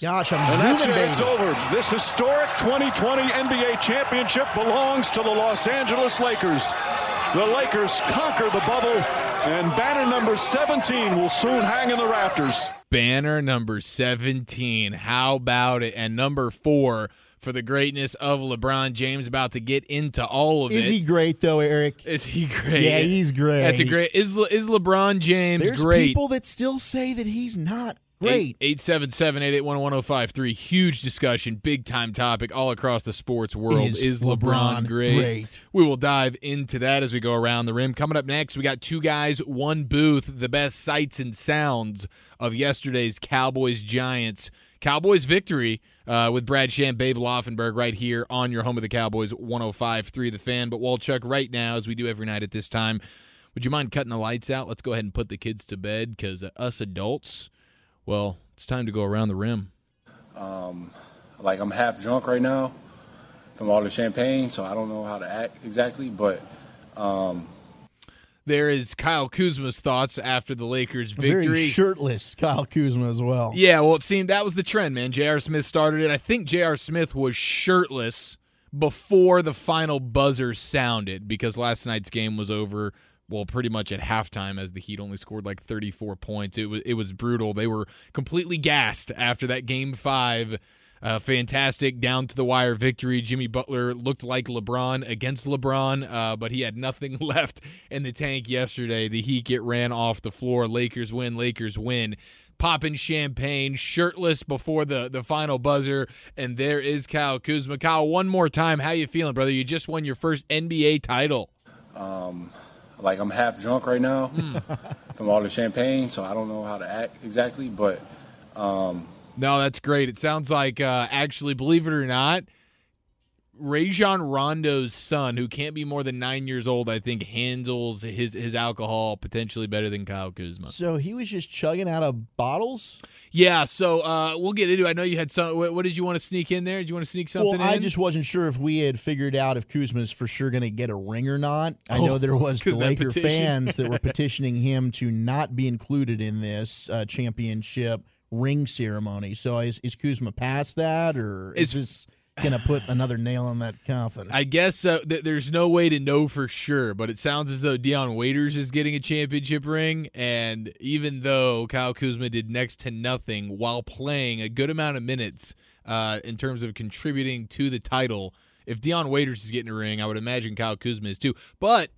Gosh, I'm And that's zooming, it. It's over. This historic 2020 NBA championship belongs to the Los Angeles Lakers. The Lakers conquer the bubble, and banner number 17 will soon hang in the rafters. Banner number 17. How about it? And number four for the greatness of LeBron James. About to get into all of Is it. he great though, Eric? Is he great? Yeah, he's great. That's a great. Is Le- is LeBron James great? There's great? people that still say that he's not great. 877 881 1053. Huge discussion, big time topic all across the sports world. Is Is, LeBron, LeBron great? great? We will dive into that as we go around the rim. Coming up next, we got two guys, one booth, the best sights and sounds of yesterday's Cowboys Giants. Cowboys victory uh, with Brad Sham, Babe Laufenberg right here on your home of the Cowboys 105.3 The Fan. But Walchuk, right now, as we do every night at this time, would you mind cutting the lights out? Let's go ahead and put the kids to bed because uh, us adults, well, it's time to go around the rim. Um, like I'm half drunk right now from all the champagne, so I don't know how to act exactly. But um, There is Kyle Kuzma's thoughts after the Lakers Very victory. shirtless Kyle Kuzma as well. Yeah, well, it seemed that was the trend, man. J.R. Smith started it. I think J.R. Smith was shirtless before the final buzzer sounded because last night's game was over. Well, pretty much at halftime, as the Heat only scored like 34 points. It was it was brutal. They were completely gassed after that game five. Uh, fantastic down to the wire victory. Jimmy Butler looked like LeBron against LeBron, uh, but he had nothing left in the tank yesterday. The Heat get ran off the floor. Lakers win. Lakers win popping champagne, shirtless before the, the final buzzer, and there is Kyle Kuzma. Kyle, one more time, how you feeling, brother? You just won your first NBA title. Like I'm half drunk right now from all the champagne, so I don't know how to act exactly. But No, that's great. It sounds like, uh, actually, believe it or not, Rajon Rondo's son, who can't be more than nine years old, I think handles his his alcohol potentially better than Kyle Kuzma. So he was just chugging out of bottles. Yeah, so uh, we'll get into. it. I know you had some. What, what did you want to sneak in there? Did you want to sneak something well, I in? just wasn't sure if we had figured out if Kuzma's for sure going to get a ring or not. I Oh, know there was the Laker fans that were petitioning him to not be included in this uh, championship ring ceremony. So is, is Kuzma past that, or is Is- this to put another nail in that coffin? I guess uh, th- there's no way to know for sure, but it sounds as though Dion Waiters is getting a championship ring. And even though Kyle Kuzma did next to nothing while playing a good amount of minutes uh, in terms of contributing to the title, if Dion Waiters is getting a ring, I would imagine Kyle Kuzma is too. But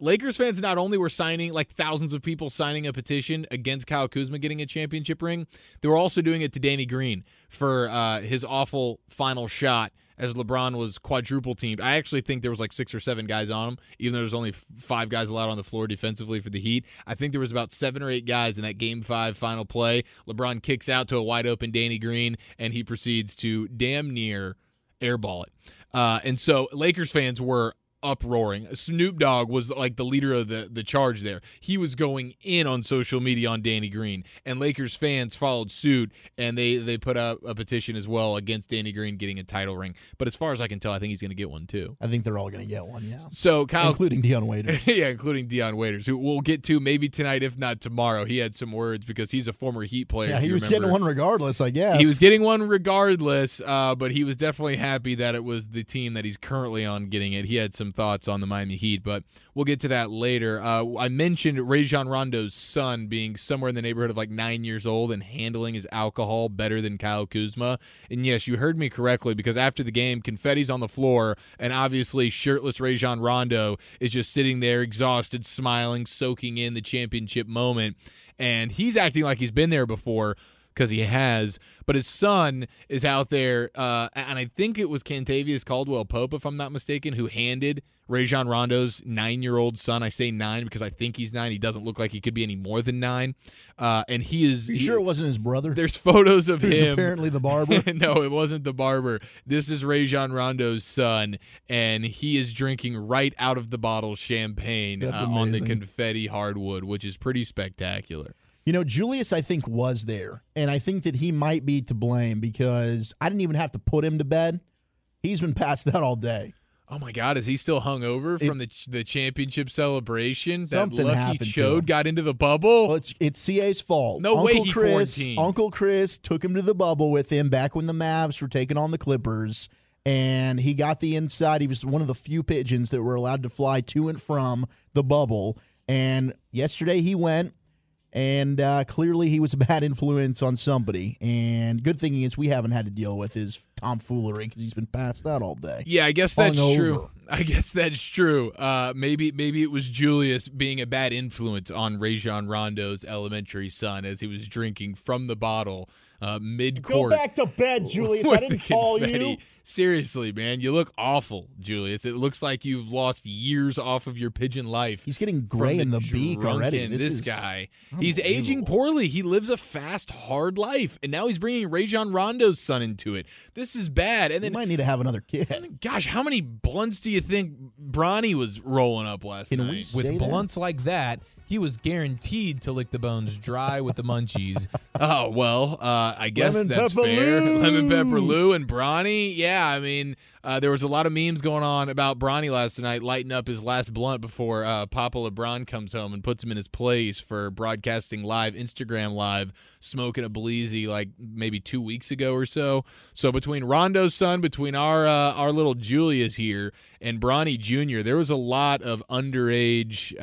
Lakers fans not only were signing like thousands of people signing a petition against Kyle Kuzma getting a championship ring, they were also doing it to Danny Green for uh, his awful final shot as LeBron was quadruple teamed. I actually think there was like six or seven guys on him, even though there's only five guys allowed on the floor defensively for the Heat. I think there was about seven or eight guys in that game five final play. LeBron kicks out to a wide open Danny Green, and he proceeds to damn near airball it. Uh, and so Lakers fans were uproaring. Snoop Dogg was like the leader of the, the charge there. He was going in on social media on Danny Green, and Lakers fans followed suit, and they they put up a petition as well against Danny Green getting a title ring. But as far as I can tell, I think he's going to get one too. I think they're all going to get one, yeah, So Kyle, including Dion Waiters. yeah, including Dion Waiters, who we'll get to maybe tonight, if not tomorrow. He had some words because he's a former Heat player. yeah, he was remember. getting one regardless, I guess. He was getting one regardless, uh, but he was definitely happy that it was the team that he's currently on getting it. He had some thoughts on the Miami Heat, but we'll get to that later. Uh, I mentioned Rajon Rondo's son being somewhere in the neighborhood of like nine years old and handling his alcohol better than Kyle Kuzma. And yes, you heard me correctly because after the game, confetti's on the floor, and obviously shirtless Rajon Rondo is just sitting there exhausted, smiling, soaking in the championship moment. And he's acting like he's been there before because he has. But his son is out there, uh, and I think it was Kentavious Caldwell Pope, if I'm not mistaken, who handed Rajon Rondo's nine year old son. I say nine because I think he's nine. He doesn't look like he could be any more than nine. Uh, and he is. He- sure it wasn't his brother? There's photos of Who's him. apparently the barber. no, it wasn't the barber. This is Rajon Rondo's son, and he is drinking right out of the bottle champagne uh, on the confetti hardwood, which is pretty spectacular. You know, Julius, I think, was there. And I think that he might be to blame because I didn't even have to put him to bed. He's been passed out all day. Oh my God, is he still hungover It- from the the championship celebration? Something that lucky chode got into the bubble. Well, it's it's CA's fault. No Uncle way he Chris, quarantined. Uncle Chris took him to the bubble with him back when the Mavs were taking on the Clippers, and he got the inside. He was one of the few pigeons that were allowed to fly to and from the bubble. And yesterday he went, and uh, clearly he was a bad influence on somebody. And good thing is we haven't had to deal with his tomfoolery because he's been passed out all day. Yeah, I guess that's true. I guess that's true. Uh, maybe maybe it was Julius being a bad influence on Rajon Rondo's elementary son as he was drinking from the bottle uh, mid court. Go back to bed, Julius. with the confetti. Seriously, man, you look awful, Julius. It looks like you've lost years off of your pigeon life. He's getting from gray in the beak already. This, This, guy, he's aging poorly. He lives a fast, hard life, and now he's bringing Rajon Rondo's son into it. This is bad. And He then might need to have another kid. Gosh, how many blunts do you think Bronny was rolling up last Can we night? say With that? blunts like that, he was guaranteed to lick the bones dry with the munchies. oh well, uh, I guess Lemon that's fair. Lou. Lemon pepper Lou and Bronny. Yeah, I mean, uh, there was a lot of memes going on about Bronny last night, lighting up his last blunt before uh, Papa LeBron comes home and puts him in his place for broadcasting live, Instagram live, smoking a bleezy like maybe two weeks ago or so. So between Rondo's son, between our uh, our little Julius here and Bronny Jr., there was a lot of underage.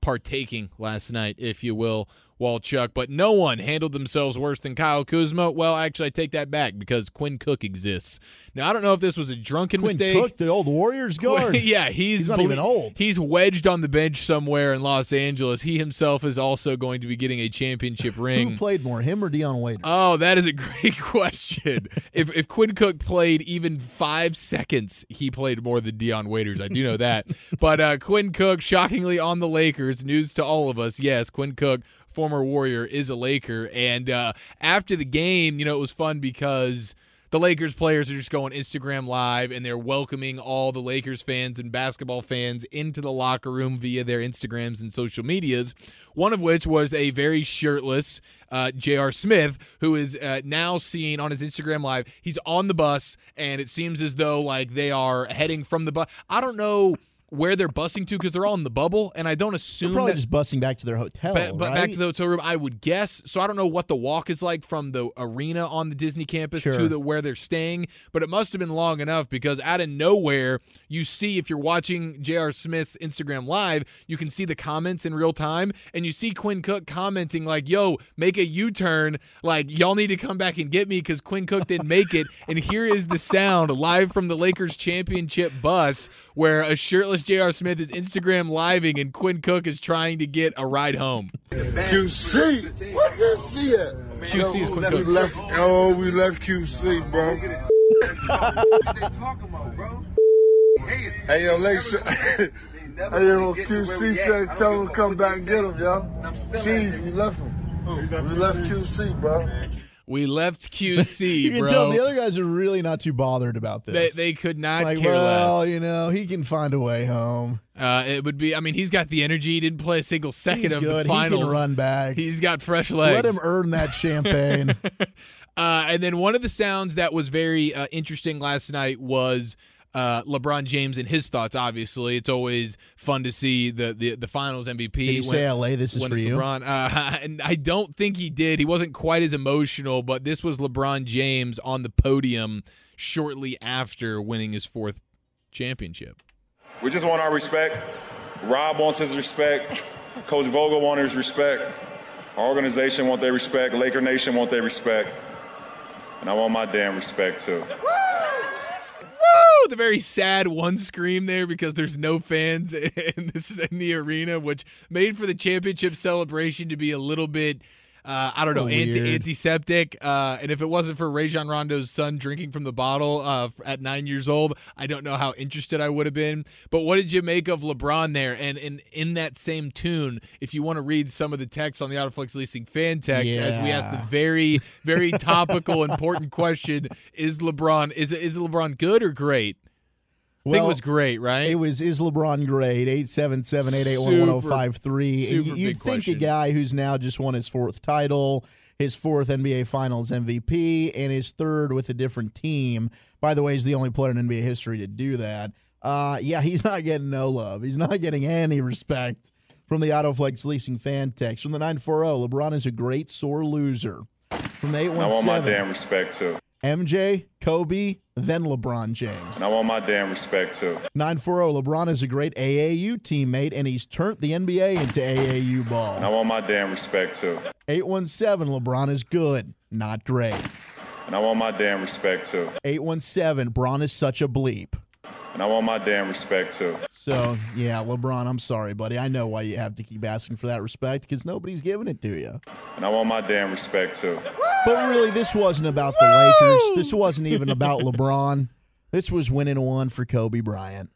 Partaking last night, if you will, Walchuk. But no one handled themselves worse than Kyle Kuzma. Well, actually, I take that back because Quinn Cook exists. Now, I don't know if this was a drunken Quinn mistake. Cook, the old Warriors guard. yeah, he's, He's not belie- even old. He's wedged on the bench somewhere in Los Angeles. He himself is also going to be getting a championship ring. Who played more, him or Dion Waiter? Oh, that is a great question. if if Quinn Cook played even five seconds, he played more than Dion Waiters. I do know that. but uh, Quinn Cook, shockingly on the Lakers. News to all of us. Yes, Quinn Cook, former Warrior, is a Laker. And uh, after the game, you know, it was fun because. The Lakers players are just going Instagram live and they're welcoming all the Lakers fans and basketball fans into the locker room via their Instagrams and social medias. One of which was a very shirtless uh, J.R. Smith, who is uh, now seen on his Instagram live. He's on the bus, and it seems as though like they are heading from the bus. I don't know where they're busing to because they're all in the bubble, and I don't assume They're probably just busing back to their hotel. but, but right? back to the hotel room, I would guess. So I don't know what the walk is like from the arena on the Disney campus Sure. to the where they're staying, but it must have been long enough because out of nowhere, you see if you're watching J.R. Smith's Instagram live, you can see the comments in real time, and you see Quinn Cook commenting like, "Yo, make a U-turn, like y'all need to come back and get me because Quinn Cook didn't make it." and here is the sound live from the Lakers championship bus where a shirtless J.R. Smith is Instagram living and Quinn Cook is trying to get a ride home. QC. Where QC at? QC is Quinn We Cook. left. Oh, we left QC, bro. What they talking about, bro? Hey yo, make sure. hey yo, QC said tell him to come back and get him, yo. Cheese, we left him. We left QC, bro. We left QC, you can bro. tell the other guys are really not too bothered about they, this. they could not like, care well, less. you know, he can find a way home. Uh, it would be. I mean, he's got the energy. He didn't play a single second He's of good. the finals. He can run back. He's got fresh legs. Let him earn that champagne. Uh, and then one of the sounds that was very uh, interesting last night was uh, LeBron James and his thoughts. Obviously, it's always fun to see the the, the Finals MVP. Did he when- say, "LA, this is for you"? LeBron. Uh, and I don't think he did. He wasn't quite as emotional, but this was LeBron James on the podium shortly after winning his fourth championship. We just want our respect. Rob wants his respect. Coach Vogel wants his respect. Our organization want their respect. Laker Nation want their respect. And I want my damn respect too. Woo! The very sad one scream there because there's no fans and this is in the arena, which made for the championship celebration to be a little bit. Uh, I don't know, Oh, anti- antiseptic. Uh, and if it wasn't for Rajon Rondo's son drinking from the bottle uh, at nine years old, I don't know how interested I would have been. But what did you make of LeBron there? And, and in that same tune, if you want to read some of the text on the Autoflex Leasing fan text, as we asked the very, very topical, important question: Is LeBron is is LeBron good or great? I think it was great, right? It was is LeBron great? 877-881-1053. And you- you'd big think question. a guy who's now just won his fourth title, his fourth NBA Finals MVP, and his third with a different team. By the way, he's the only player in NBA history to do that. Uh, yeah, he's not getting no love. He's not getting any respect from the Autoflex Leasing fan text. From the 940, LeBron is a great sore loser. From the And I want my damn respect too. MJ, Kobe, then LeBron James. And I want my damn respect too. 940, LeBron is a great AAU teammate, and he's turned the NBA into AAU ball. And I want my damn respect too. 817, LeBron is good, not great. And I want my damn respect too. 817, Braun is such a bleep. And I want my damn respect too. So, yeah, LeBron, I'm sorry, buddy. I know why you have to keep asking for that respect because nobody's giving it to you. And I want my damn respect too. But really, this wasn't about the Lakers. This wasn't even about LeBron. This was winning one for Kobe Bryant.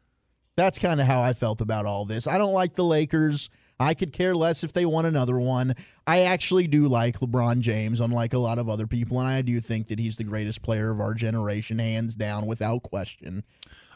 That's kind of how I felt about all this. I don't like the Lakers. I could care less if they won another one. I actually do like LeBron James, unlike a lot of other people, and I do think that he's the greatest player of our generation, hands down, without question.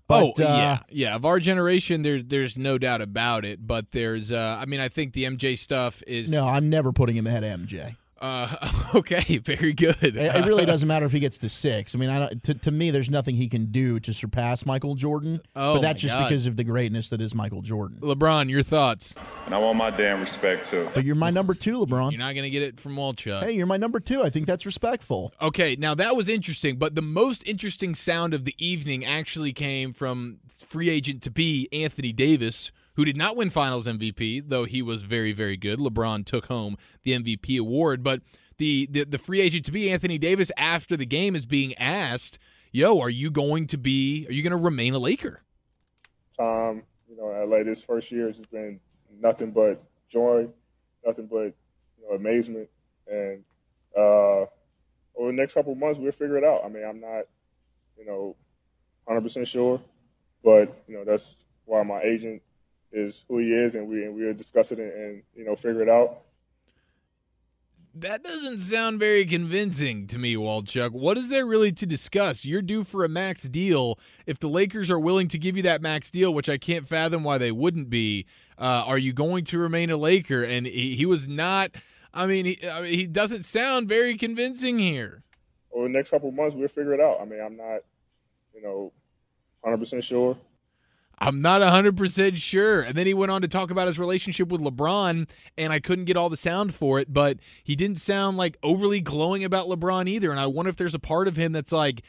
oh uh, yeah, yeah. Of our generation, there's there's no doubt about it. But there's, uh, I mean, I think the MJ stuff is No, I'm never putting him ahead of MJ. Uh, okay, very good. It, it really doesn't matter if he gets to six. I mean, I don't, to, to me, there's nothing he can do to surpass Michael Jordan. Oh, but that's just God. because of the greatness that is Michael Jordan. LeBron, your thoughts? And I want my damn respect too. But you're my number two, LeBron. You're not gonna get it from Walchuk. Hey, you're my number two. I think that's respectful. Okay, now that was interesting, but the most interesting sound of the evening actually came from free agent to be Anthony Davis, who did not win Finals MVP, though he was very, very good. LeBron took home the MVP award, but the the, the free agent to be Anthony Davis after the game is being asked, "Yo, are you going to be? Are you going to remain a Laker?" time, you know, LA this first year has been nothing but joy, nothing but you know, amazement, and uh, over the next couple months we'll figure it out. I mean, I'm not, you know, 100% sure, but you know that's why my agent is who he is, and we and we'll discuss it and, and you know figure it out. That doesn't sound very convincing to me, Walchuk. What is there really to discuss? You're due for a max deal. If the Lakers are willing to give you that max deal, which I can't fathom why they wouldn't be, uh, are you going to remain a Laker? And he, he was not. I mean, he, I mean, he doesn't sound very convincing here. Over the next couple of months we'll figure it out. I mean, I'm not, you know, 100% sure. I'm not 100% sure. And then he went on to talk about his relationship with LeBron, and I couldn't get all the sound for it, but he didn't sound like overly glowing about LeBron either. And I wonder if there's a part of him that's like,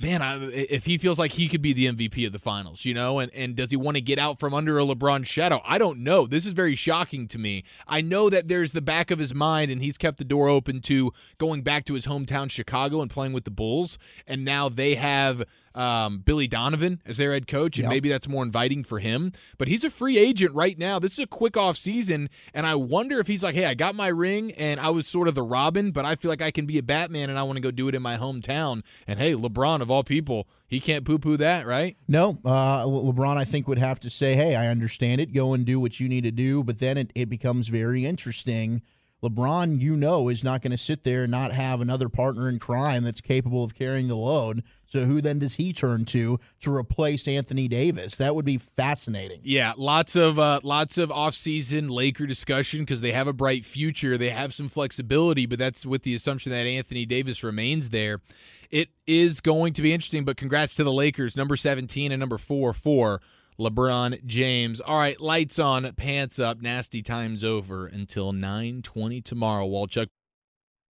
man, I, if he feels like he could be the MVP of the finals, you know, and, and does he want to get out from under a LeBron shadow? I don't know. This is very shocking to me. I know that there's the back of his mind, and he's kept the door open to going back to his hometown, Chicago, and playing with the Bulls. And now they have um, Billy Donovan as their head coach, and Yep. maybe that's more inviting for him. But he's a free agent right now. This is a quick off season, and I wonder if he's like, hey, I got my ring, and I was sort of the Robin, but I feel like I can be a Batman, and I want to go do it in my hometown. And hey, LeBron of all people, he can't poo poo that, right? No, uh, LeBron, I think, would have to say, hey, I understand it. Go and do what you need to do. But then it, it becomes very interesting. LeBron, you know, is not going to sit there and not have another partner in crime that's capable of carrying the load. So who then does he turn to to replace Anthony Davis? That would be fascinating. Yeah, lots of uh, lots of offseason Laker discussion because they have a bright future. They have some flexibility, but that's with the assumption that Anthony Davis remains there. It is going to be interesting, but congrats to the Lakers, number 17 and number 4 for LeBron James. All right, lights on, pants up, nasty times over until 9:20 tomorrow. Walchuk